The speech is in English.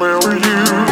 Where were you?